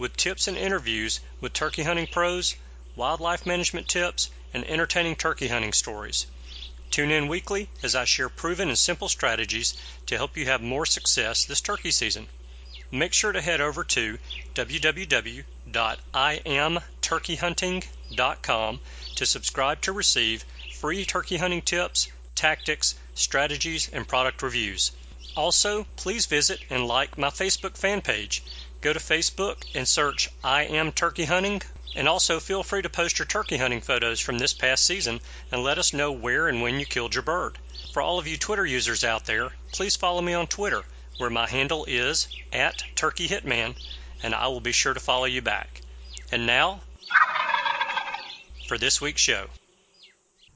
with tips and interviews with turkey hunting pros, wildlife management tips, and entertaining turkey hunting stories. Tune in weekly as I share proven and simple strategies to help you have more success this turkey season make sure to head over to www.iamturkeyhunting.com to subscribe to receive free turkey hunting tips, tactics, strategies, and product reviews. Also, please visit and like my Facebook fan page. Go to Facebook and search I Am Turkey Hunting. And also feel free to post your turkey hunting photos from this past season and let us know where and when you killed your bird. For all of you Twitter users out there, please follow me on Twitter where my handle is at Turkey Hitman, and I will be sure to follow you back. And now, for this week's show.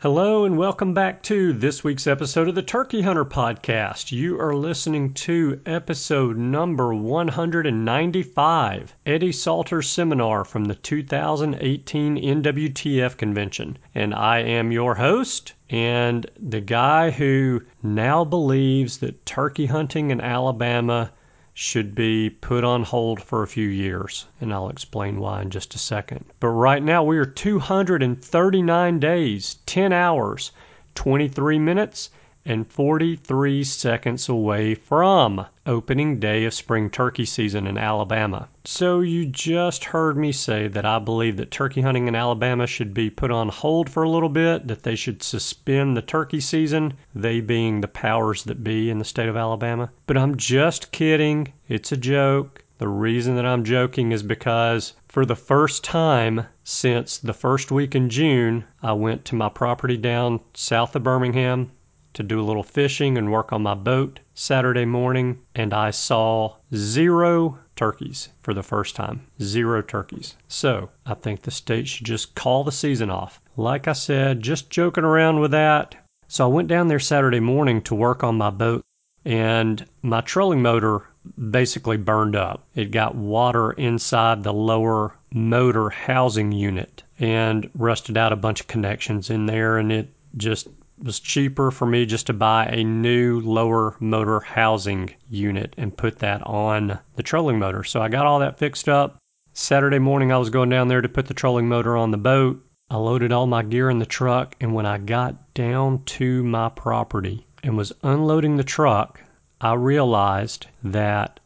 Hello, and welcome back to this week's episode of the Turkey Hunter Podcast. You are listening to episode number 195, Eddie Salter's seminar from the 2018 NWTF convention. And I am your host, and the guy who now believes that turkey hunting in Alabama should be put on hold for a few years, and I'll explain why in just a second. But right now, we are 239 days, 10 hours, 23 minutes, and 43 seconds away from opening day of spring turkey season in Alabama. So, you just heard me say that I believe that turkey hunting in Alabama should be put on hold for a little bit, that they should suspend the turkey season, they being the powers that be in the state of Alabama. But I'm just kidding. It's a joke. The reason that I'm joking is because for the first time since the first week in June, I went to my property down south of Birmingham to do a little fishing and work on my boat Saturday morning, and I saw zero turkeys for the first time. Zero turkeys. So I think the state should just call the season off. Like I said, just joking around with that. So I went down there Saturday morning to work on my boat, and my trolling motor basically burned up. It got water inside the lower motor housing unit and rusted out a bunch of connections in there, and it just was cheaper for me just to buy a new lower motor housing unit and put that on the trolling motor. So I got all that fixed up. Saturday morning, I was going down there to put the trolling motor on the boat. I loaded all my gear in the truck, and when I got down to my property and was unloading the truck, I realized that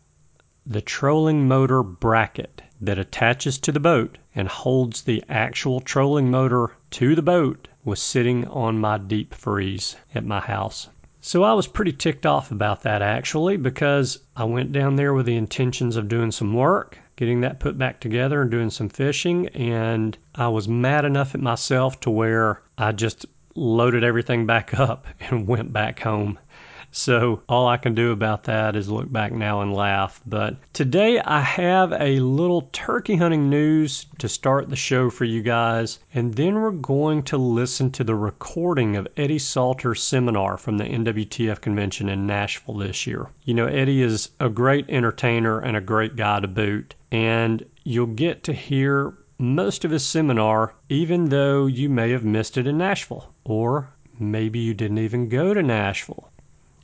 the trolling motor bracket that attaches to the boat and holds the actual trolling motor to the boat was sitting on my deep freeze at my house. So I was pretty ticked off about that actually because I went down there with the intentions of doing some work, getting that put back together and doing some fishing and I was mad enough at myself to where I just loaded everything back up and went back home so all I can do about that is look back now and laugh. But today I have a little turkey hunting news to start the show for you guys. And then we're going to listen to the recording of Eddie Salter's seminar from the NWTF convention in Nashville this year. You know, Eddie is a great entertainer and a great guy to boot. And you'll get to hear most of his seminar, even though you may have missed it in Nashville. Or maybe you didn't even go to Nashville.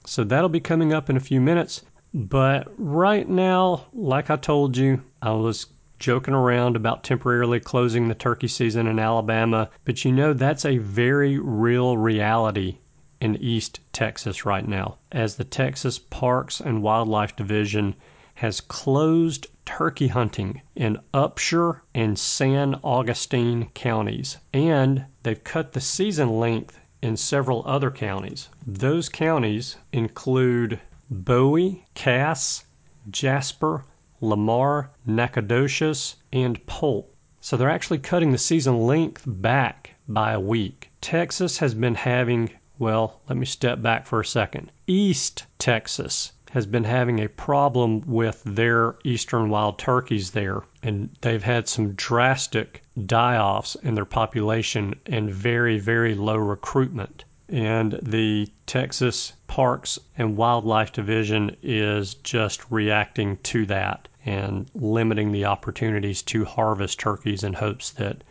So that'll be coming up in a few minutes. But right now, like I told you, I was joking around about temporarily closing the turkey season in Alabama, but you know that's a very real reality in East Texas right now, as the Texas Parks and Wildlife Division has closed turkey hunting in Upshur and San Augustine counties, and they've cut the season length in several other counties. Those counties include Bowie, Cass, Jasper, Lamar, Nacogdoches, and Polk. So they're actually cutting the season length back by a week. Texas has been having, well, let me step back for a second. East Texas has been having a problem with their eastern wild turkeys there, and they've had some drastic die offs in their population and very, very low recruitment. And the Texas Parks and Wildlife Division is just reacting to that and limiting the opportunities to harvest turkeys in hopes that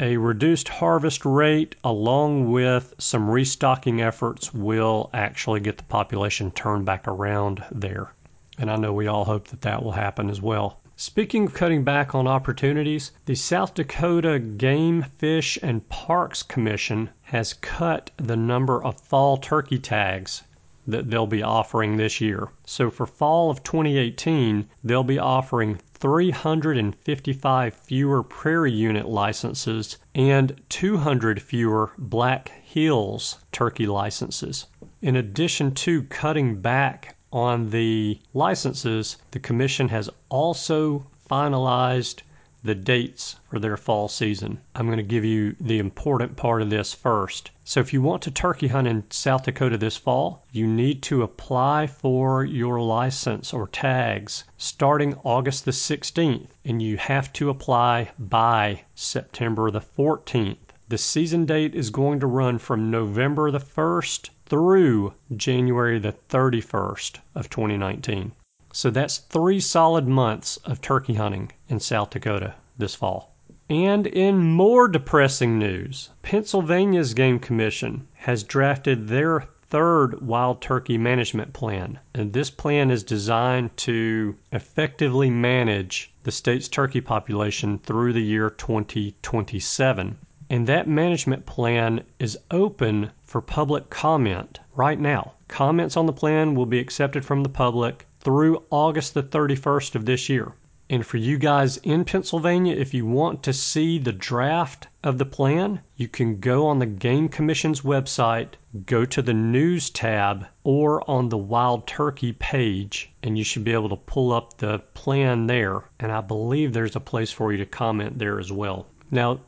a reduced harvest rate, along with some restocking efforts, will actually get the population turned back around there. And I know we all hope that that will happen as well. Speaking of cutting back on opportunities, the South Dakota Game, Fish, and Parks Commission has cut the number of fall turkey tags that they'll be offering this year. So for fall of 2018, they'll be offering 355 fewer prairie unit licenses and 200 fewer Black Hills turkey licenses. In addition to cutting back on the licenses, the Commission has also finalized the dates for their fall season. I'm going to give you the important part of this first. So, if you want to turkey hunt in South Dakota this fall, you need to apply for your license or tags starting August the 16th, and you have to apply by September the 14th. The season date is going to run from November the 1st through January the 31st of 2019. So that's three solid months of turkey hunting in South Dakota this fall. And in more depressing news, Pennsylvania's Game Commission has drafted their third wild turkey management plan. And this plan is designed to effectively manage the state's turkey population through the year 2027. And that management plan is open for public comment right now. Comments on the plan will be accepted from the public through August the 31st of this year. And for you guys in Pennsylvania, if you want to see the draft of the plan, you can go on the Game Commission's website, go to the News tab, or on the Wild Turkey page, and you should be able to pull up the plan there. And I believe there's a place for you to comment there as well. Now,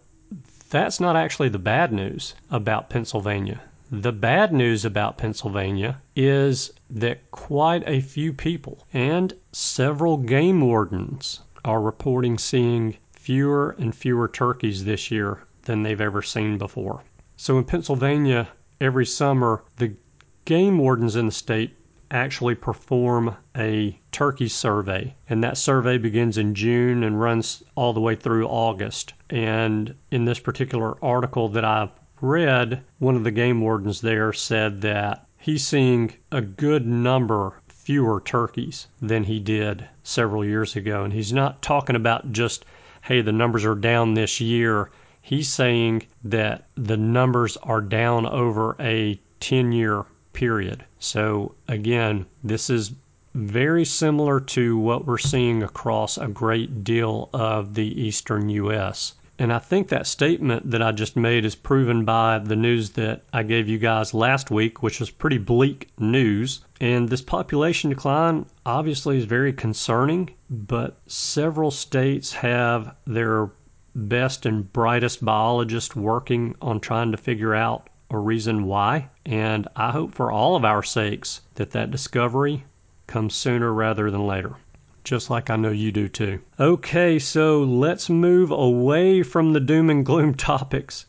that's not actually the bad news about Pennsylvania. The bad news about Pennsylvania is that quite a few people and several game wardens are reporting seeing fewer and fewer turkeys this year than they've ever seen before. So in Pennsylvania, every summer, the game wardens in the state actually perform a turkey survey. And that survey begins in June and runs all the way through August. And in this particular article that I read, one of the game wardens there said that he's seeing a good number fewer turkeys than he did several years ago. And he's not talking about just, hey, the numbers are down this year. He's saying that the numbers are down over a 10 year period. So, again, this is very similar to what we're seeing across a great deal of the eastern U.S. And I think that statement that I just made is proven by the news that I gave you guys last week, which was pretty bleak news. And this population decline obviously is very concerning, but several states have their best and brightest biologists working on trying to figure out a reason why. And I hope for all of our sakes that that discovery comes sooner rather than later just like I know you do too. Okay, so let's move away from the doom and gloom topics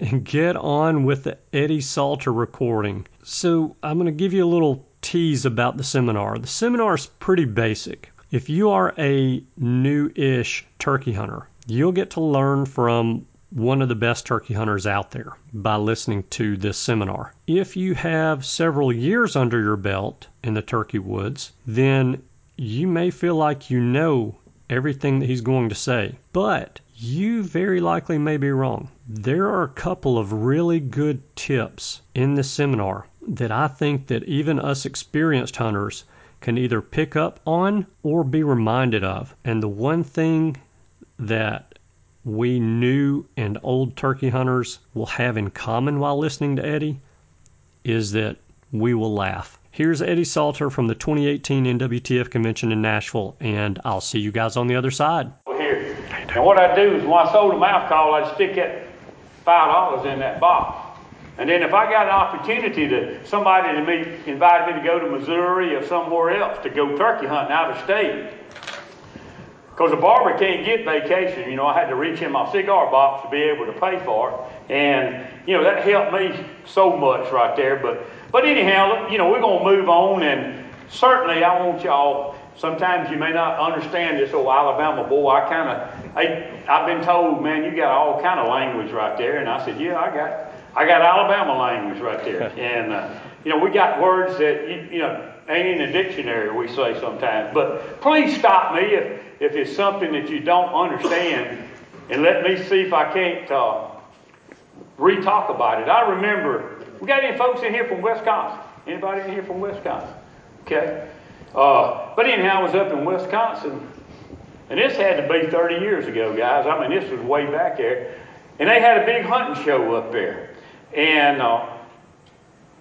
and get on with the Eddie Salter recording. So, I'm going to give you a little tease about the seminar. The seminar is pretty basic. If you are a new ish turkey hunter, you'll get to learn from one of the best turkey hunters out there by listening to this seminar. If you have several years under your belt in the turkey woods, then you may feel like you know everything that he's going to say, but you very likely may be wrong. There are a couple of really good tips in this seminar that I think that even us experienced hunters can either pick up on or be reminded of. And the one thing that we new and old turkey hunters will have in common while listening to Eddie is that we will laugh. Here's Eddie Salter from the 2018 NWTF convention in Nashville, and I'll see you guys on the other side. Here. And what I do is when I sold a mouth call, I'd stick that five dollars in that box. And then if I got an opportunity to somebody to me invited me to go to Missouri or somewhere else to go turkey hunting out of state, because a barber can't get vacation. You know, I had to reach in my cigar box to be able to pay for it. And, you know, that helped me so much right there. But, but anyhow, you know, we're going to move on. And certainly I want y'all, sometimes you may not understand this old Alabama boy. I kind of, I, I've been told, man, you got all kind of language right there. And I said, yeah, I got, I got Alabama language right there. and, uh, you know, we got words that, you, you know, ain't in the dictionary, we say sometimes. But please stop me if, if it's something that you don't understand and let me see if I can't uh, re-talk about it. I remember, we got any folks in here from Wisconsin? Anybody in here from Wisconsin? Okay. Uh, but anyhow, I was up in Wisconsin, and this had to be 30 years ago, guys. I mean, this was way back there. And they had a big hunting show up there. And uh,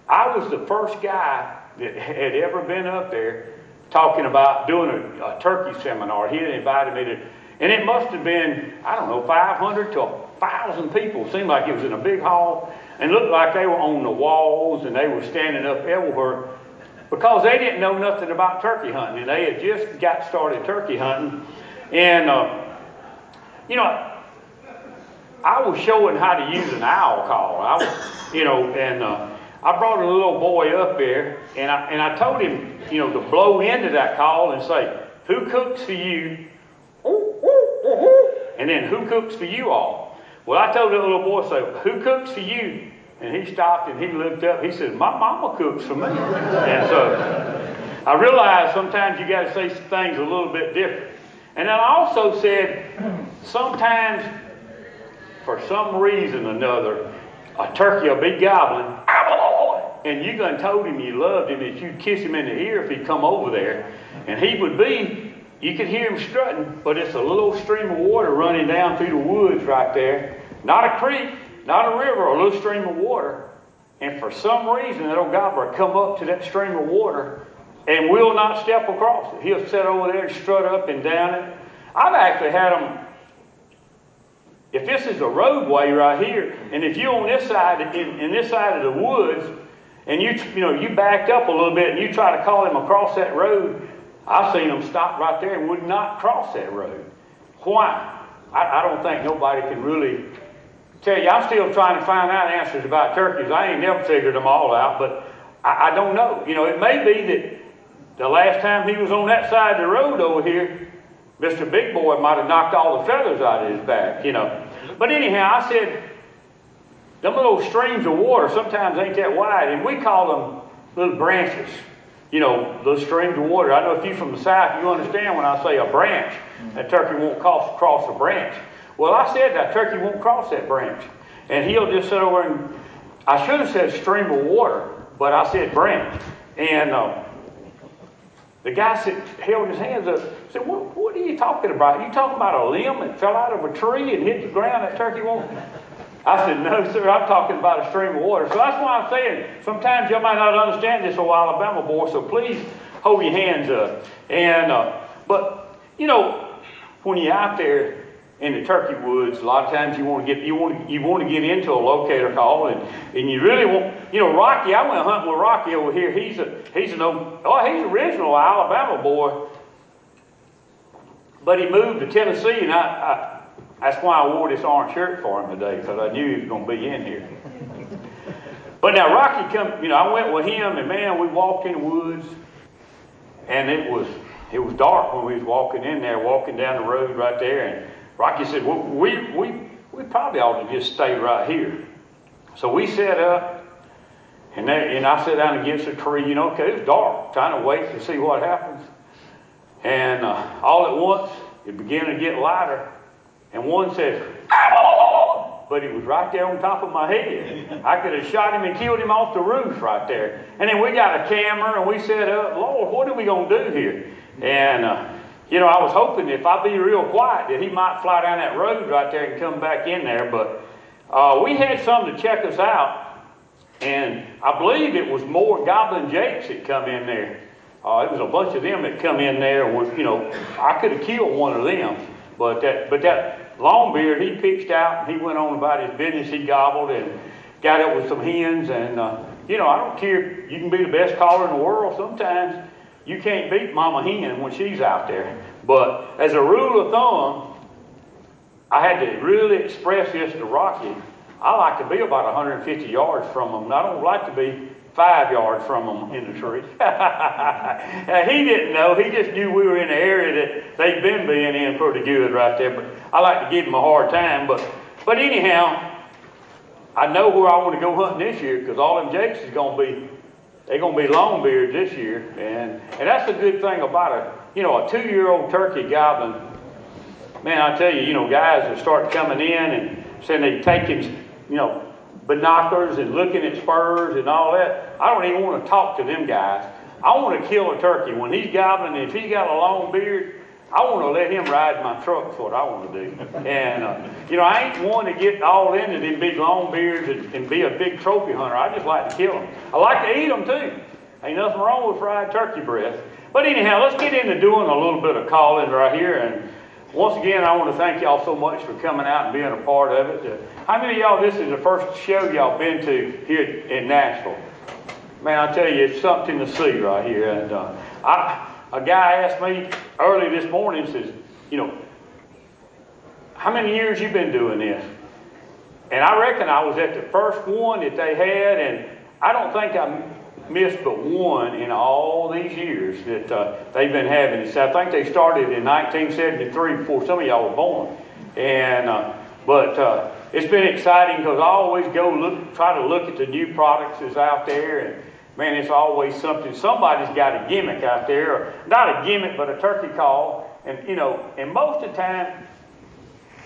I was the first guy that had ever been up there talking about doing a, a turkey seminar. He had invited me to, and it must have been, I don't know, 500 to 1,000 people. It seemed like it was in a big hall and looked like they were on the walls and they were standing up everywhere because they didn't know nothing about turkey hunting and they had just got started turkey hunting. And, uh, you know, I was showing how to use an owl call. I was, you know, and uh, I brought a little boy up there, and I, and I told him, you know, to blow into that call and say, Who cooks for you? And then, Who cooks for you all? Well, I told the little boy, so, Who cooks for you? And he stopped and he looked up. He said, My mama cooks for me. and so I realized sometimes you got to say things a little bit different. And then I also said, sometimes, for some reason or another, a turkey will be gobbling and you done told him you loved him, that you'd kiss him in the ear if he'd come over there. And he would be, you could hear him strutting, but it's a little stream of water running down through the woods right there. Not a creek, not a river, a little stream of water. And for some reason, that old gobbler come up to that stream of water and will not step across it. He'll sit over there and strut up and down it. I've actually had them if this is a roadway right here, and if you're on this side, in, in this side of the woods, and you you know you backed up a little bit and you try to call him across that road, I've seen them stop right there and would not cross that road. Why? I, I don't think nobody can really tell you. I'm still trying to find out answers about turkeys. I ain't never figured them all out, but I, I don't know. You know, it may be that the last time he was on that side of the road over here, Mr. Big Boy might have knocked all the feathers out of his back, you know. But anyhow, I said, them little streams of water sometimes ain't that wide, and we call them little branches. You know, those streams of water. I know if you're from the south, you understand when I say a branch. That turkey won't cross, cross a branch. Well, I said that turkey won't cross that branch. And he'll just sit over and, I should have said stream of water, but I said branch. And uh, the guy said, held his hands up, said, what, what are you talking about? You talking about a limb that fell out of a tree and hit the ground? That turkey won't. I said, No, sir, I'm talking about a stream of water. So that's why I'm saying sometimes you might not understand this old Alabama boy, so please hold your hands up. And, uh, but, you know, when you're out there in the turkey woods, a lot of times you want to get you want to, you want to get into a locator call, and, and you really want you know Rocky. I went hunting with Rocky over here. He's a he's an oh he's original Alabama boy, but he moved to Tennessee, and I, I that's why I wore this orange shirt for him today, because I knew he was going to be in here. But now Rocky come, you know, I went with him, and man, we walked in the woods, and it was it was dark when we was walking in there, walking down the road right there, and Rocky said, well, we we we probably ought to just stay right here. So we set up, and they, and I sat down against a tree, you know, because it was dark, trying to wait to see what happens. And uh, all at once, it began to get lighter. And one says, but he was right there on top of my head. I could have shot him and killed him off the roof right there. And then we got a camera and we said, uh, Lord, what are we going to do here? And, uh, you know, I was hoping if I be real quiet that he might fly down that road right there and come back in there. But uh, we had some to check us out. And I believe it was more Goblin Jakes that come in there. Uh, it was a bunch of them that come in there. And was, you know, I could have killed one of them. But that, but that Longbeard, he pitched out and he went on about his business. He gobbled and got up with some hens, and uh, you know, I don't care. You can be the best caller in the world. Sometimes you can't beat Mama Hen when she's out there. But as a rule of thumb, I had to really express this to Rocky. I like to be about 150 yards from them. I don't like to be five yards from them in the tree. he didn't know. He just knew we were in the area that they'd been being in pretty good right there. But I like to give him a hard time. But but anyhow, I know where I want to go hunting this year because all them jakes is going to be they're going to be long beards this year, and and that's the good thing about a you know a two year old turkey gobbling. Man, I tell you, you know, guys are start coming in and saying they taking you know binoculars and looking at spurs and all that. I don't even want to talk to them guys. I want to kill a turkey when he's gobbling. If he's got a long beard, I want to let him ride my truck. That's what I want to do. And, uh, you know, I ain't one to get all into them big long beards and, and, be a big trophy hunter. I just like to kill them. I like to eat them too. Ain't nothing wrong with fried turkey breast. But anyhow, let's get into doing a little bit of calling right here. And once again, I want to thank y'all so much for coming out and being a part of it. How many of y'all, this is the first show y'all been to here in Nashville? Man, I tell you, it's something to see right here. And uh, I a guy asked me early this morning, says, you know, how many years you been doing this? And I reckon I was at the first one that they had, and I don't think I missed but one in all these years that uh, they've been having this. I think they started in 1973 before some of y'all were born. And uh, but uh, it's been exciting because I always go look, try to look at the new products that's out there and Man, it's always something. Somebody's got a gimmick out there, or not a gimmick, but a turkey call. And you know, and most of the time,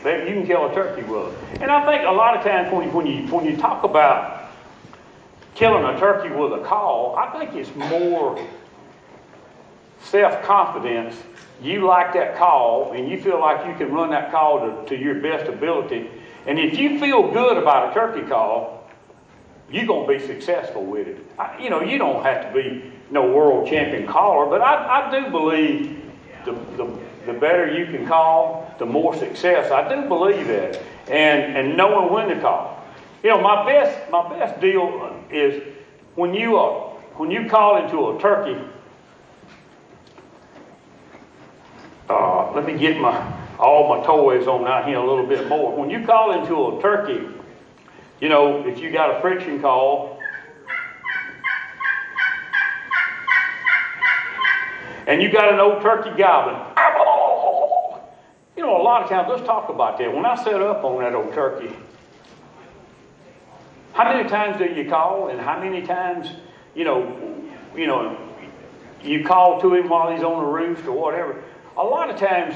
you can kill a turkey with. And I think a lot of times when you, when you when you talk about killing a turkey with a call, I think it's more self confidence. You like that call, and you feel like you can run that call to, to your best ability. And if you feel good about a turkey call, you're going to be successful with it. I, you know, you don't have to be no world champion caller, but I, I do believe the, the, the better you can call, the more success. I do believe that. And, and knowing when to call. You know, my best, my best deal is when you, uh, when you call into a turkey, uh, let me get my all my toys on out here a little bit more. When you call into a turkey, you know, if you got a friction call, and you got an old turkey gobbling, you know, a lot of times, let's talk about that. When I set up on that old turkey, how many times do you call, and how many times, you know, you know, you call to him while he's on the roost or whatever? A lot of times,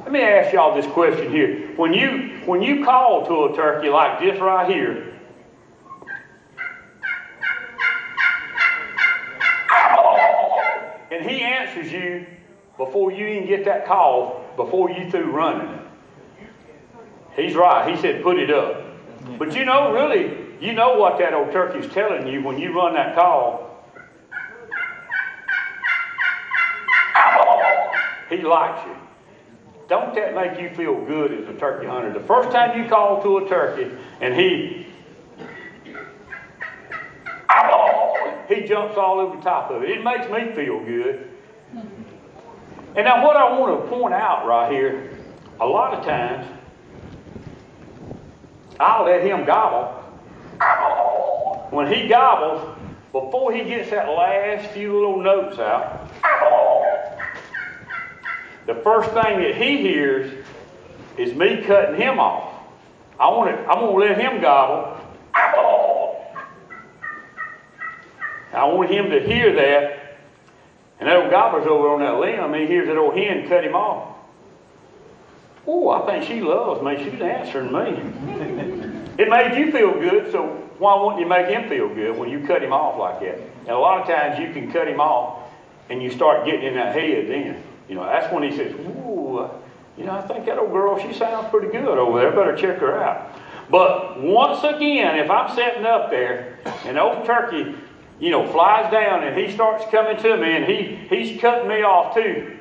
let me ask y'all this question here. When you when you call to a turkey like this right here, and he answers you before you even get that call, before you through running. He's right. He said, put it up. But you know, really, you know what that old turkey's telling you when you run that call. He likes you. Don't that make you feel good as a turkey hunter? The first time you call to a turkey and he he jumps all over the top of it. It makes me feel good. And now what I want to point out right here, a lot of times I'll let him gobble. When he gobbles, before he gets that last few little notes out, the first thing that he hears is me cutting him off. I want to, I'm going to let him gobble. I want him to hear that. And that old gobbler's over on that limb. He hears that old hen cut him off. Oh, I think she loves me. She's answering me. it made you feel good, so why wouldn't you make him feel good when you cut him off like that? And a lot of times you can cut him off and you start getting in that head then. You know, that's when he says, Ooh, you know, I think that old girl, she sounds pretty good over there. Better check her out. But once again, if I'm sitting up there and old turkey, you know, flies down and he starts coming to me and he, he's cutting me off too.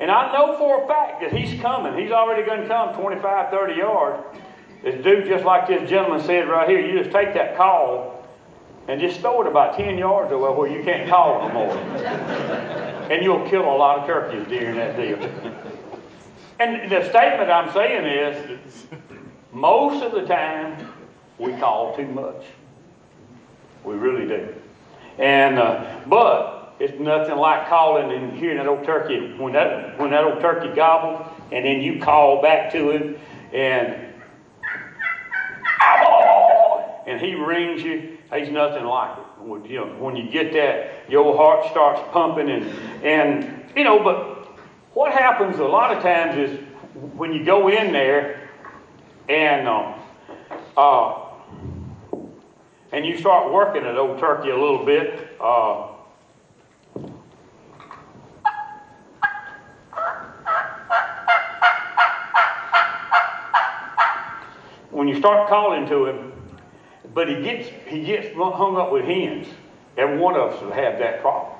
And I know for a fact that he's coming. He's already going to come 25, 30 yards. is do just like this gentleman said right here. You just take that call and just throw it about 10 yards away where you can't call no more. and you'll kill a lot of turkeys during that deal. And the statement I'm saying is most of the time we call too much. We really do. And uh, but it's nothing like calling and hearing that old turkey when that when that old turkey gobbles, and then you call back to him, and and he rings you. He's nothing like it. When, you know, when you get that, your heart starts pumping, and and you know. But what happens a lot of times is when you go in there, and uh, uh, and you start working at old turkey a little bit. Uh, when you start calling to him, but he gets he gets hung up with hens. Every one of us will have that problem.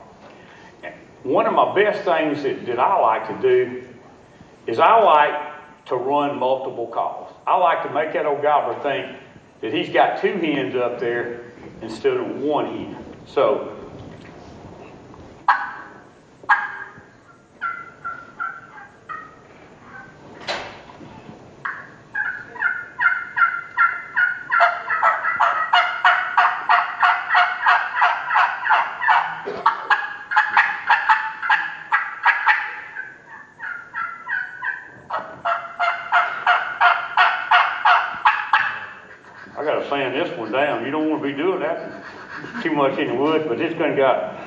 One of my best things that, that I like to do is I like to run multiple calls. I like to make that old gobbler think that he's got two hens up there instead of one hen. So be doing that too much in the woods, but this gun got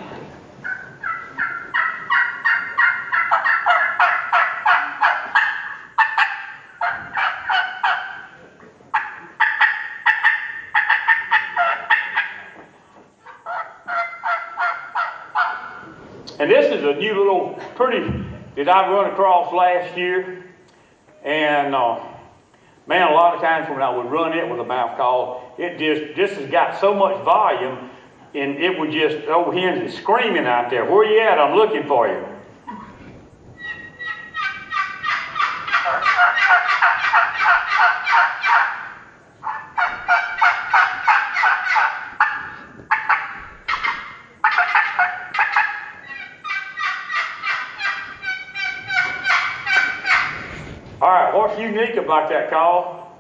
And this is a new little pretty that I've run across last year. And uh, man, a lot of times when I would run it with a mouth call, it just just has got so much volume, and it would just oh, old hens is screaming out there. Where you at? I'm looking for you. All right, what's unique about that call?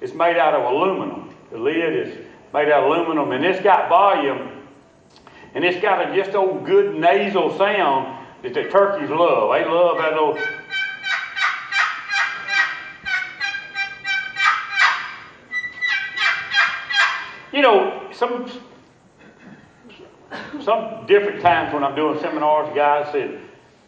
It's made out of aluminum. The lid is made out of aluminum, and it's got volume, and it's got a just old good nasal sound that the turkeys love. They love that little. You know, some some different times when I'm doing seminars, guys said,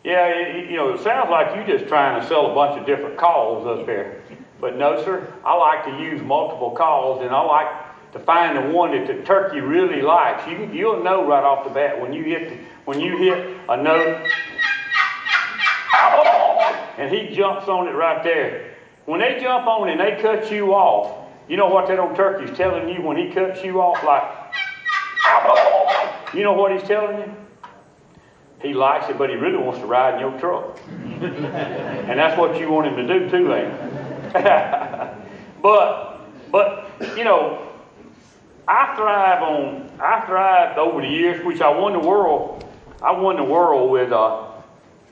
"Yeah, it, you know, it sounds like you are just trying to sell a bunch of different calls up there." But no, sir, I like to use multiple calls, and I like to find the one that the turkey really likes. You, you'll know right off the bat when you hit the, when you hit a note, and he jumps on it right there. When they jump on and they cut you off, you know what that old turkey's telling you when he cuts you off? Like, you know what he's telling you? He likes it, but he really wants to ride in your truck. and that's what you want him to do too, ain't but, but, you know, I thrive on, I thrived over the years, which I won the world. I won the world with, a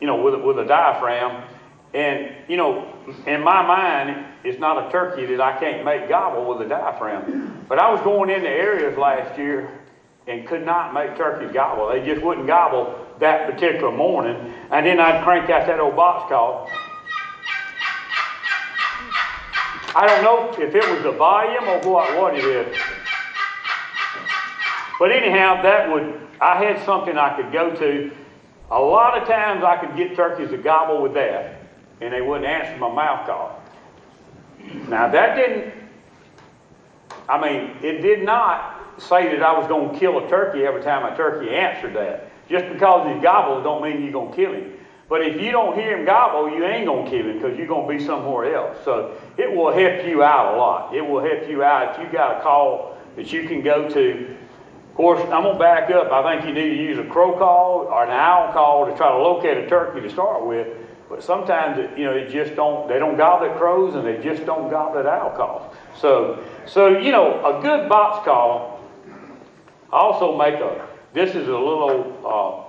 you know, with, with a diaphragm. And, you know, in my mind, it's not a turkey that I can't make gobble with a diaphragm. But I was going into areas last year and could not make turkeys gobble. They just wouldn't gobble that particular morning. And then I'd crank out that old box call. I don't know if it was the volume or what, what it is. But anyhow, that would, I had something I could go to. A lot of times I could get turkeys to gobble with that, and they wouldn't answer my mouth call. Now, that didn't, I mean, it did not say that I was going to kill a turkey every time a turkey answered that. Just because he gobbles don't mean you're going to kill him. But if you don't hear him gobble, you ain't going to kill him because you're going to be somewhere else. So it will help you out a lot. It will help you out if you got a call that you can go to of course, I'm going to back up. I think you need to use a crow call or an owl call to try to locate a turkey to start with. But sometimes, it, you know, it just don't, they don't gobble at crows and they just don't gobble at owl calls. So, so you know, a good box call. Also make a. This is a little uh,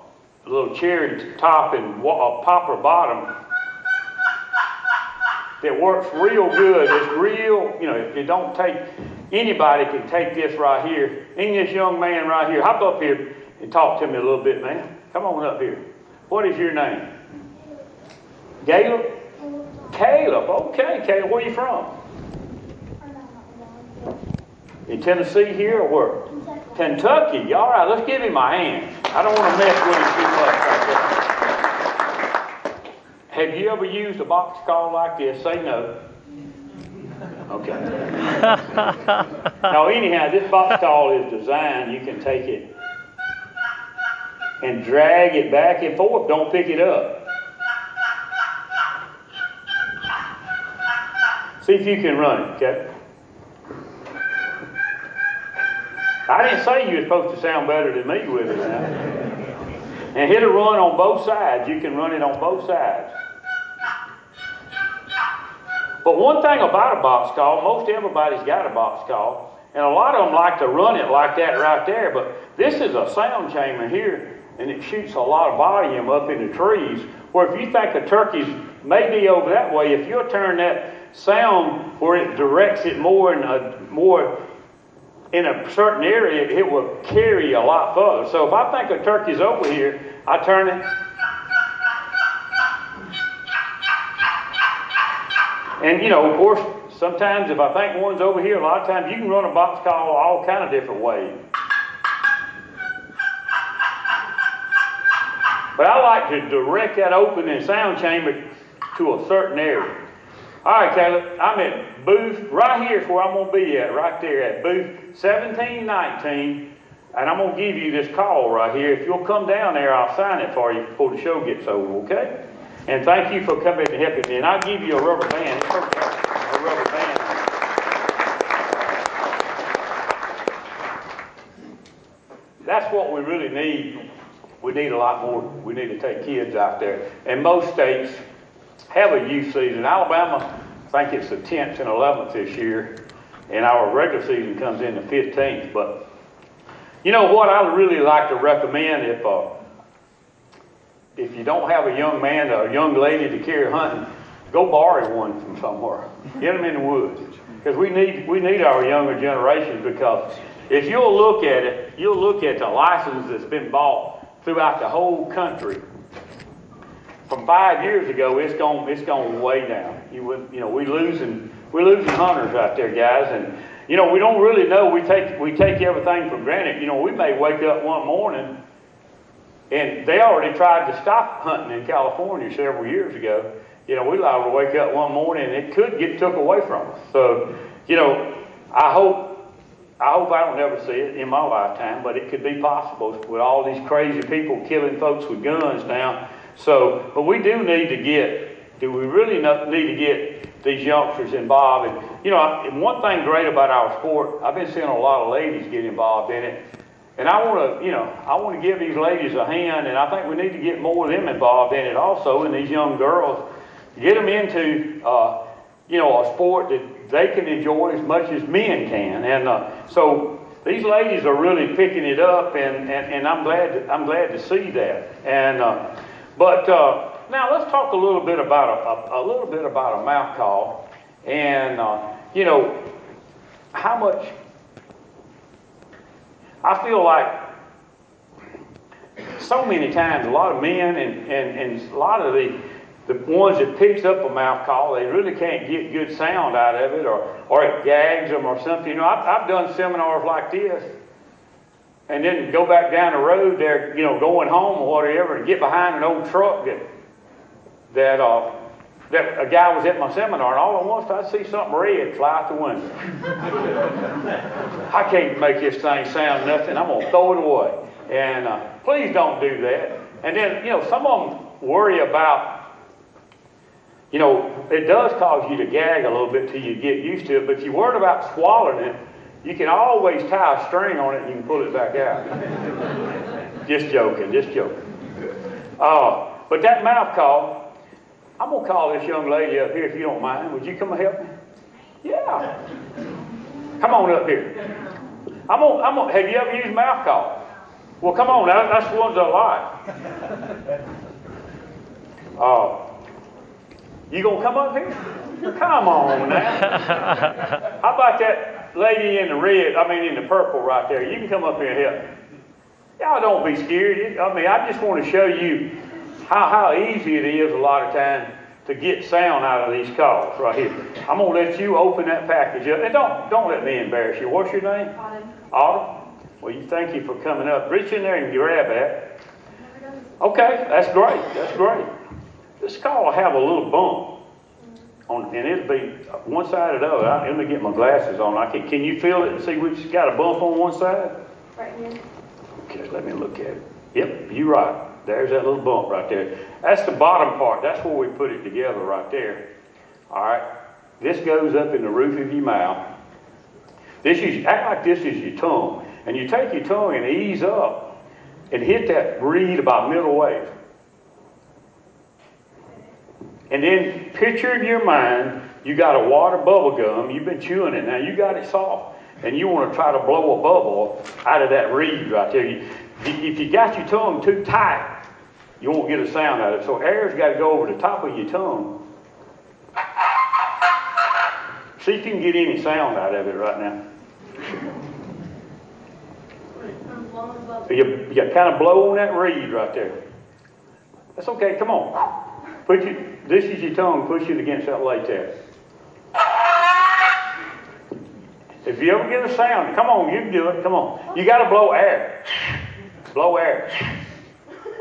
little cherry top and a popper bottom that works real good. It's real. You know, it don't take anybody can take this right here. This young man right here? Hop up here and talk to me a little bit, man. Come on up here. What is your name? Caleb? Caleb. Okay, Caleb. Where are you from? In Tennessee here or where? Kentucky. All right, let's give him my hand. I don't want to mess with him too much right there. Have you ever used a box call like this? Say no. Okay. now, anyhow, this box call is designed, you can take it and drag it back and forth. Don't pick it up. See if you can run it, okay? I didn't say you were supposed to sound better than me with it now. And hit a run on both sides. You can run it on both sides. But one thing about a box call, most everybody's got a box call, and a lot of them like to run it like that right there. But this is a sound chamber here, and it shoots a lot of volume up in the trees. Where if you think a turkey's maybe over that way, if you'll turn that sound where it directs it more and a more in a certain area, it will carry a lot further. So if I think a turkey's over here, I turn it. And you know, of course, sometimes if I think one's over here, a lot of times you can run a box call all kind of different ways. But I like to direct that opening sound chamber to a certain area. All right, Caleb, I'm at booth, right here's where I'm going to be at, right there at booth 1719. And I'm going to give you this call right here. If you'll come down there, I'll sign it for you before the show gets over, okay? And thank you for coming and helping me. And I'll give you a rubber band. A rubber band. That's what we really need. We need a lot more. We need to take kids out there. And most states, have a youth season. Alabama, I think it's the 10th and 11th this year, and our regular season comes in the 15th. But you know what I would really like to recommend if uh, if you don't have a young man or a young lady to carry hunting, go borrow one from somewhere. Get them in the woods because we need we need our younger generations because if you'll look at it, you'll look at the license that's been bought throughout the whole country from five years ago, it's gone it's gone way down. You would you know we losing we're losing hunters out there, guys, and you know we don't really know. We take we take everything for granted. You know we may wake up one morning, and they already tried to stop hunting in California several years ago. You know we liable to wake up one morning and it could get took away from us. So you know I hope. I hope I don't ever see it in my lifetime, but it could be possible with all these crazy people killing folks with guns now so, but we do need to get, do we really need to get these youngsters involved? And, you know, one thing great about our sport, I've been seeing a lot of ladies get involved in it. And I want to, you know, I want to give these ladies a hand, and I think we need to get more of them involved in it also, and these young girls, get them into, uh, you know, a sport that they can enjoy as much as men can. And uh, so these ladies are really picking it up, and, and, and I'm glad to, I'm glad to see that. And uh, but uh, now let's talk a little bit about a, a, little bit about a mouth call, and uh, you know how much I feel like so many times a lot of men and, and, and a lot of the the ones that picks up a mouth call, they really can't get good sound out of it, or or it gags them or something. You know, I've, I've done seminars like this and then go back down the road there, you know, going home or whatever, and get behind an old truck that that uh, that a guy was at my seminar, and all at once I see something red fly out the window. I can't make this thing sound nothing. I'm gonna throw it away. And uh, please don't do that. And then you know, some of them worry about. You know, it does cause you to gag a little bit till you get used to it, but you worry about swallowing it you can always tie a string on it and you can pull it back out. just joking, just joking. Uh, but that mouth call, I'm going to call this young lady up here if you don't mind. Would you come and help me? Yeah. Come on up here. I'm on, I'm on, have you ever used mouth call? Well, come on, that, that's the ones I like. Uh, you gonna come up here? Come on now. How about that lady in the red, I mean in the purple right there? You can come up here and help. Y'all don't be scared. I mean, I just want to show you how, how easy it is a lot of times to get sound out of these calls right here. I'm gonna let you open that package up, and don't don't let me embarrass you. What's your name? Autumn. Autumn. Well, you thank you for coming up. Reach in there and grab that. Okay, that's great. That's great. This call will have a little bump on, and it'll be one side or the other. I, let me get my glasses on. I can. Can you feel it and see which got a bump on one side? Right here. Okay, let me look at it. Yep, you're right. There's that little bump right there. That's the bottom part. That's where we put it together right there. All right. This goes up in the roof of your mouth. This is act like this is your tongue, and you take your tongue and ease up and hit that reed about middle way. And then picture in your mind you got a water bubble gum. You've been chewing it now. You got it soft, and you want to try to blow a bubble out of that reed right there. You, if you got your tongue too tight, you won't get a sound out of it. So air's got to go over the top of your tongue. See if you can get any sound out of it right now. You, you kind of blow on that reed right there. That's okay. Come on. Put your, this is your tongue. Push it against that latex. If you ever get a sound, come on, you can do it. Come on. You got to blow air. Blow air.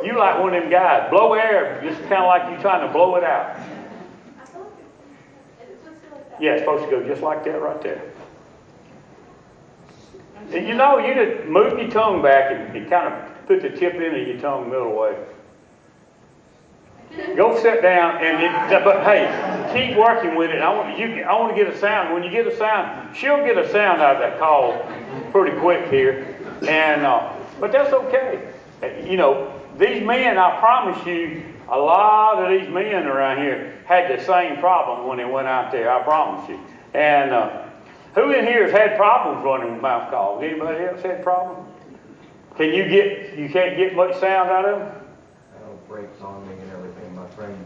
You like one of them guys. Blow air, just kind of like you trying to blow it out. Yeah, it's supposed to go just like that right there. And you know, you just move your tongue back and, and kind of put the tip into your tongue middle way. Go sit down and then, but hey, keep working with it. I want you. I want to get a sound. When you get a sound, she'll get a sound out of that call pretty quick here. And uh, but that's okay. You know, these men. I promise you, a lot of these men around here had the same problem when they went out there. I promise you. And uh, who in here has had problems running with mouth calls? Anybody else had problems? Can you get? You can't get much sound out of them. Brakes on me and everything. My friend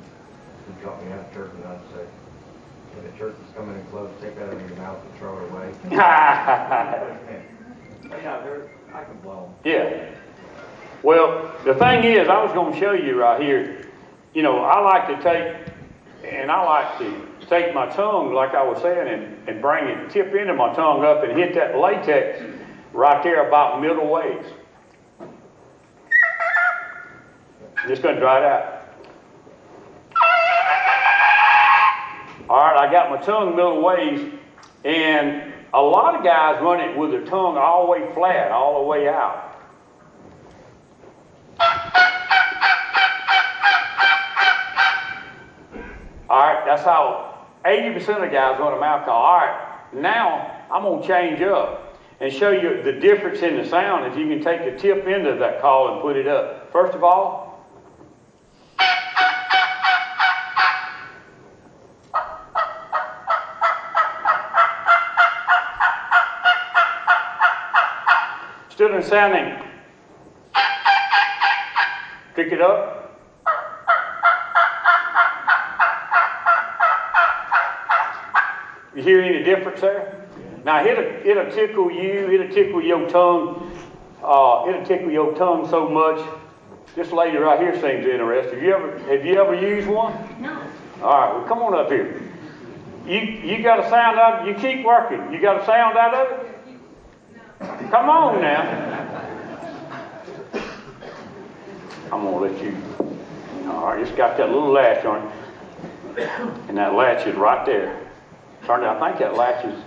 taught me out to chirp and I'd say, when the church is coming in close, take that out of your mouth and throw it away. But yeah, I can blow them. Yeah. Well, the thing is, I was going to show you right here. You know, I like to take, and I like to take my tongue, like I was saying, and, and bring it, tip into my tongue up and hit that latex right there about middle ways. Just going to dry it out. I got my tongue middle ways, and a lot of guys run it with their tongue all the way flat, all the way out. All right, that's how 80% of the guys run a mouth call. All right, now I'm going to change up and show you the difference in the sound if you can take the tip end of that call and put it up. First of all, in. Pick it up. You hear any difference there? Now it'll, it'll tickle you, it'll tickle your tongue, uh, it'll tickle your tongue so much. This lady right here seems interested. Have you ever have you ever used one? No. All right, well come on up here. You you got a sound out you keep working. You got a sound out of it? Come on now. I'm gonna let you all right, it's got that little latch on it. And that latch is right there. It, I think that latch is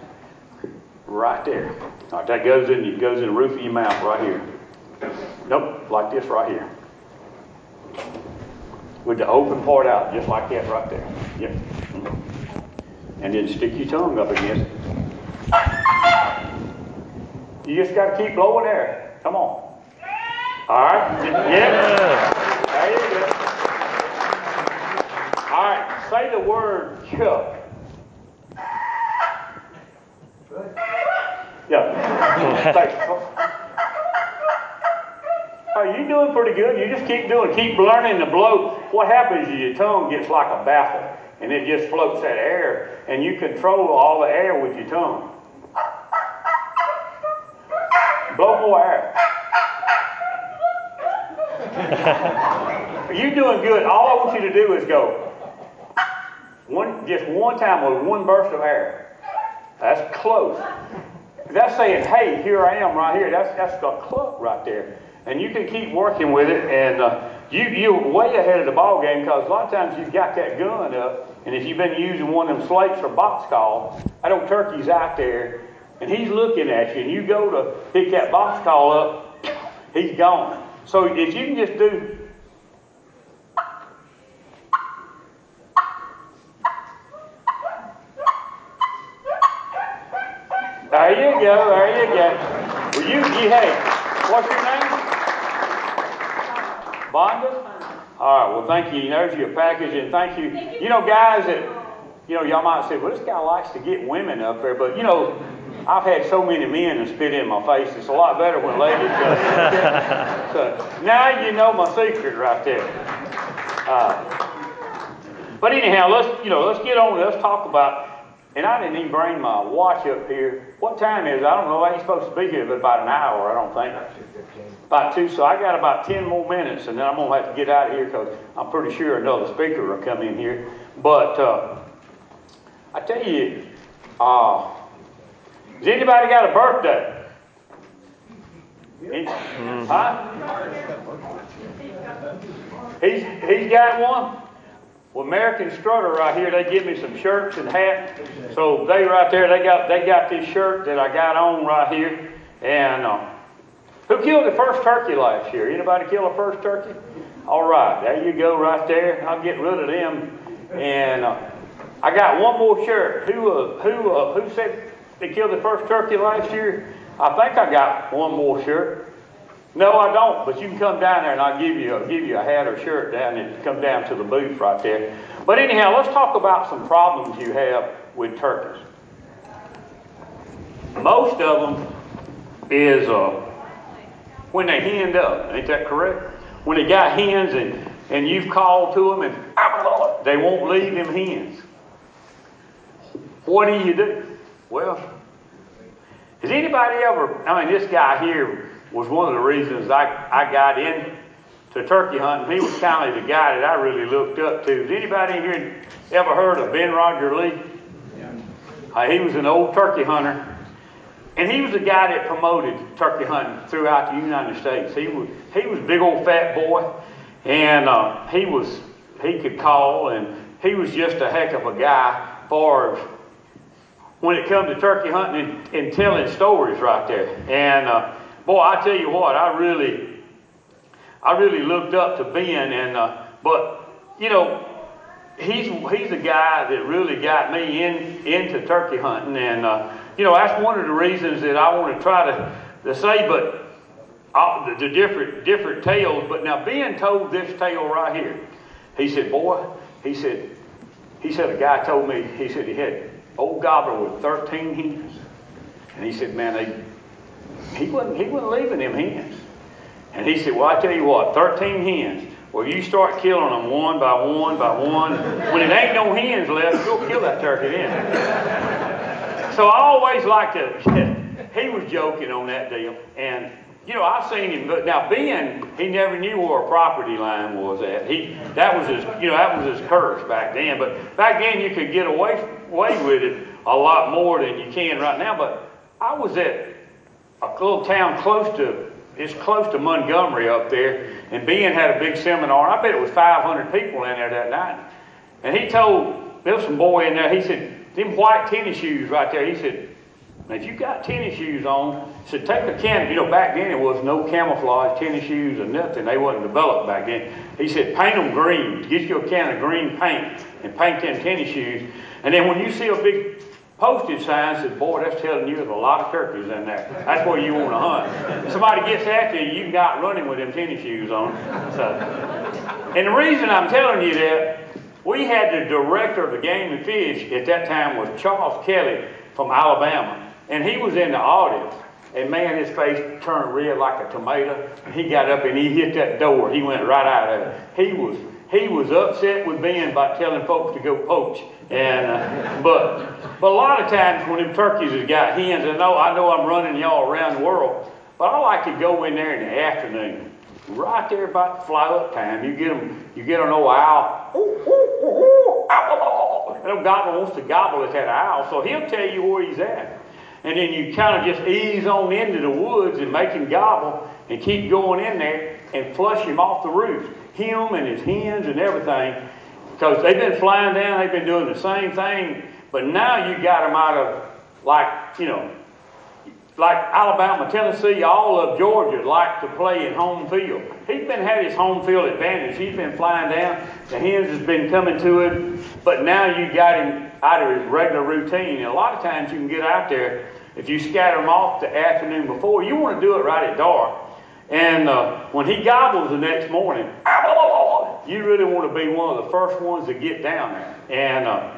right there. All right, that goes in, it goes in the roof of your mouth right here. Nope, like this right here. With the open part out, just like that right there. Yep. And then stick your tongue up against it. You just got to keep blowing air. Come on. All right. Yeah. There you go. All right. Say the word chuck. Yeah. Thanks. Oh, you doing pretty good. You just keep doing, keep learning to blow. What happens is your tongue gets like a baffle, and it just floats that air, and you control all the air with your tongue. Blow more air. You're doing good. All I want you to do is go one, just one time with one burst of air. That's close. That's saying, "Hey, here I am, right here." That's that's a cluck right there, and you can keep working with it, and uh, you you're way ahead of the ball game because a lot of times you've got that gun up, and if you've been using one of them slates or box call, that old turkey's out there, and he's looking at you, and you go to pick that box call up, he's gone. So if you can just do There you go, there you go. Well, you, you hey, what's your name? Bonda? All right, well, thank you. There's your package, and thank you. You know, guys, that, you know, y'all might say, well, this guy likes to get women up there, but, you know, I've had so many men that spit in my face. It's a lot better when ladies do so, now you know my secret right there. Uh, but anyhow, let's, you know, let's get on. With it. Let's talk about and I didn't even bring my watch up here. What time is it? I don't know. I ain't supposed to be here but about an hour, I don't think. About two. So I got about 10 more minutes, and then I'm going to have to get out of here because I'm pretty sure another speaker will come in here. But uh, I tell you, uh, has anybody got a birthday? Huh? He's, he's got one? Well, American Strutter right here, they give me some shirts and hats. So they right there, they got they got this shirt that I got on right here. And uh, who killed the first turkey last year? Anybody kill a first turkey? All right, there you go, right there. I'll get rid of them. And uh, I got one more shirt. Who uh, who uh, who said they killed the first turkey last year? I think I got one more shirt. No, I don't. But you can come down there and I'll give you, I'll give you a hat or shirt down and come down to the booth right there. But anyhow, let's talk about some problems you have with turkeys. Most of them is uh, when they henned up. Ain't that correct? When they got hens and, and you've called to them and oh, they won't leave them hens. What do you do? Well, has anybody ever, I mean, this guy here was one of the reasons I, I got in to turkey hunting. He was kind of the guy that I really looked up to. Has anybody here ever heard of Ben Rodgers Lee? Uh, he was an old turkey hunter. And he was the guy that promoted turkey hunting throughout the United States. He was he was a big old fat boy, and uh, he was he could call, and he was just a heck of a guy for when it comes to turkey hunting and, and telling stories right there. And uh, boy, I tell you what, I really, I really looked up to Ben, and uh, but you know, he's he's a guy that really got me in into turkey hunting, and uh, you know, that's one of the reasons that I want to try to, to say, but. Uh, the, the different different tales, but now Ben told this tale right here. He said, "Boy," he said, he said a guy told me. He said he had old gobbler with 13 hens, and he said, "Man, they he wasn't, he wasn't leaving them hens. And he said, Well, I tell you what, 13 hens. Well, you start killing them one by one by one. When it ain't no hens left, go kill that turkey then. So I always like to, he was joking on that deal. And, you know, I've seen him, but now Ben, he never knew where a property line was at. He, that was his, you know, that was his curse back then. But back then you could get away, away with it a lot more than you can right now. But I was at a little town close to it's close to Montgomery up there, and Ben had a big seminar. I bet it was 500 people in there that night. And he told there was some boy in there. He said, "Them white tennis shoes right there." He said, "If you got tennis shoes on, he said take a can. You know, back then it was no camouflage tennis shoes or nothing. They wasn't developed back then. He said, paint them green. Get you a can of green paint and paint them tennis shoes. And then when you see a big postage sign says, Boy, that's telling you there's a lot of turkeys in there. That's where you want to hunt. Somebody gets after you, you got running with them tennis shoes on. So, and the reason I'm telling you that, we had the director of the game and fish at that time was Charles Kelly from Alabama. And he was in the audience. And man, his face turned red like a tomato. He got up and he hit that door. He went right out of it. He was he was upset with Ben about telling folks to go poach. And uh, but but a lot of times when them turkeys has got hens, I know I know I'm running y'all around the world, but I like to go in there in the afternoon, right there about the fly up time. You get them, you get an old owl. Ooh, ooh, ooh, owl and old gobble wants to gobble at that owl, so he'll tell you where he's at. And then you kind of just ease on into the woods and make him gobble and keep going in there and flush him off the roof. Him and his hens and everything. Because they've been flying down, they've been doing the same thing, but now you got them out of, like, you know, like Alabama, Tennessee, all of Georgia like to play in home field. He's been had his home field advantage. He's been flying down. The hens has been coming to him, but now you got him out of his regular routine. And a lot of times you can get out there if you scatter them off the afternoon before. You want to do it right at dark. And uh, when he gobbles the next morning, you really want to be one of the first ones to get down there. And uh,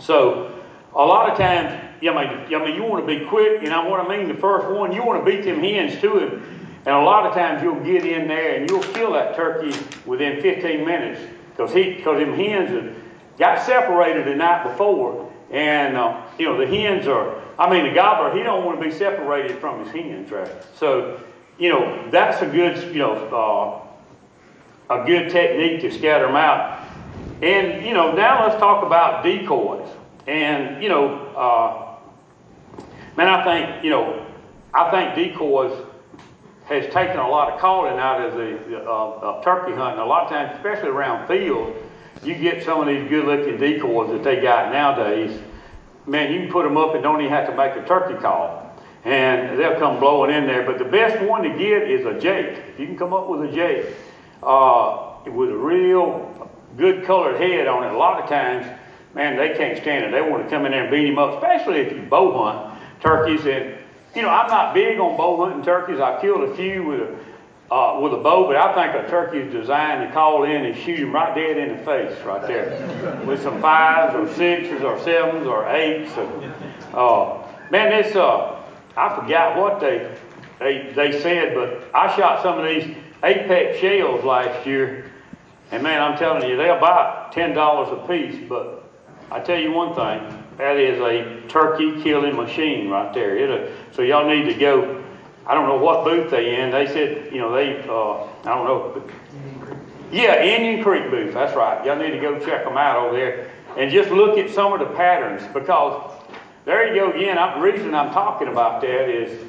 so a lot of times, I mean, I mean, you want to be quick, and know what I mean, the first one, you want to beat them hens to him. And a lot of times you'll get in there and you'll kill that turkey within 15 minutes because he, because them hens have got separated the night before, and uh, you know the hens are. I mean, the gobbler he don't want to be separated from his hens, right? So, you know that's a good, you know, uh, a good technique to scatter them out. And you know now let's talk about decoys. And you know, uh, man, I think you know, I think decoys has taken a lot of calling out of the uh, of turkey hunting. A lot of times, especially around fields, you get some of these good-looking decoys that they got nowadays. Man, you can put them up and don't even have to make a turkey call, and they'll come blowing in there. But the best one to get is a jake. If you can come up with a jake uh, with a real good colored head on it, a lot of times man, they can't stand it. They want to come in there and beat him up, especially if you bow hunt turkeys. And you know, I'm not big on bow hunting turkeys. I killed a few with a uh, with a bow, but I think a turkey is designed to call in and shoot him right dead in the face, right there, with some fives or sixes or sevens or eights. Uh, man, this uh, I forgot what they they they said, but I shot some of these apex shells last year, and man, I'm telling you, they're about ten dollars a piece, but I tell you one thing, that is a turkey killing machine right there. It'll, so y'all need to go. I don't know what booth they in. They said, you know, they, uh, I don't know. Yeah, Indian Creek booth. That's right. Y'all need to go check them out over there and just look at some of the patterns because there you go again. I, the reason I'm talking about that is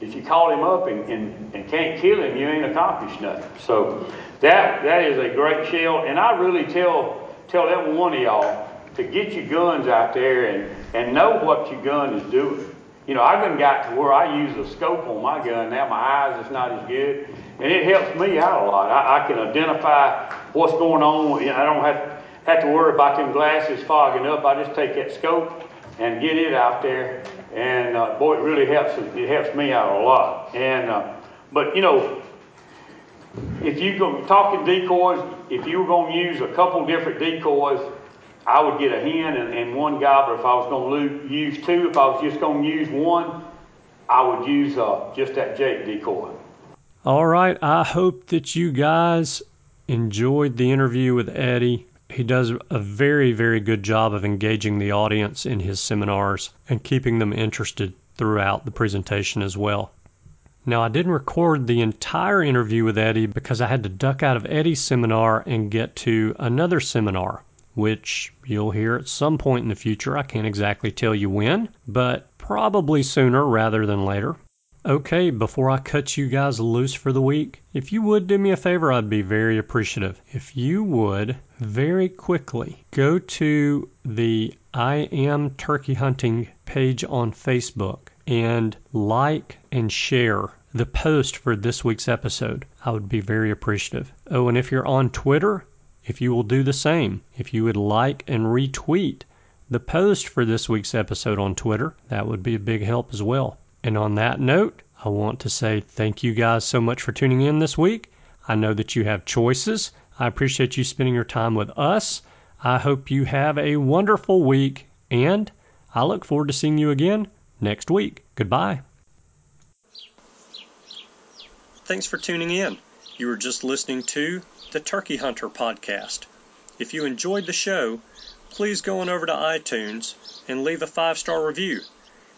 if you call him up and, and, and can't kill him, you ain't accomplished nothing. So that that is a great shell, and I really tell tell every one of y'all to get your guns out there and, and know what your gun is doing. You know, I've been got to where I use a scope on my gun. Now my eyes is not as good, and it helps me out a lot. I, I can identify what's going on. I don't have have to worry about them glasses fogging up. I just take that scope and get it out there, and uh, boy, it really helps. It helps me out a lot. And uh, but you know, if you go talking decoys, if you were going to use a couple different decoys, I would get a hen and, and one gobbler. If I was going to use two, if I was just going to use one, I would use uh, just that Jake decoy. All right. I hope that you guys enjoyed the interview with Eddie. He does a very, very good job of engaging the audience in his seminars and keeping them interested throughout the presentation as well. Now, I didn't record the entire interview with Eddie because I had to duck out of Eddie's seminar and get to another seminar, which you'll hear at some point in the future. I can't exactly tell you when, but probably sooner rather than later. Okay, before I cut you guys loose for the week, if you would do me a favor, I'd be very appreciative. If you would very quickly go to the I Am Turkey Hunting page on Facebook and like and share the post for this week's episode. I would be very appreciative. Oh, and if you're on Twitter, if you will do the same, if you would like and retweet the post for this week's episode on Twitter, that would be a big help as well. And on that note, I want to say thank you guys so much for tuning in this week. I know that you have choices. I appreciate you spending your time with us. I hope you have a wonderful week, and I look forward to seeing you again next week. Goodbye. Thanks for tuning in. You were just listening to the Turkey Hunter podcast. If you enjoyed the show, please go on over to iTunes and leave a five star review.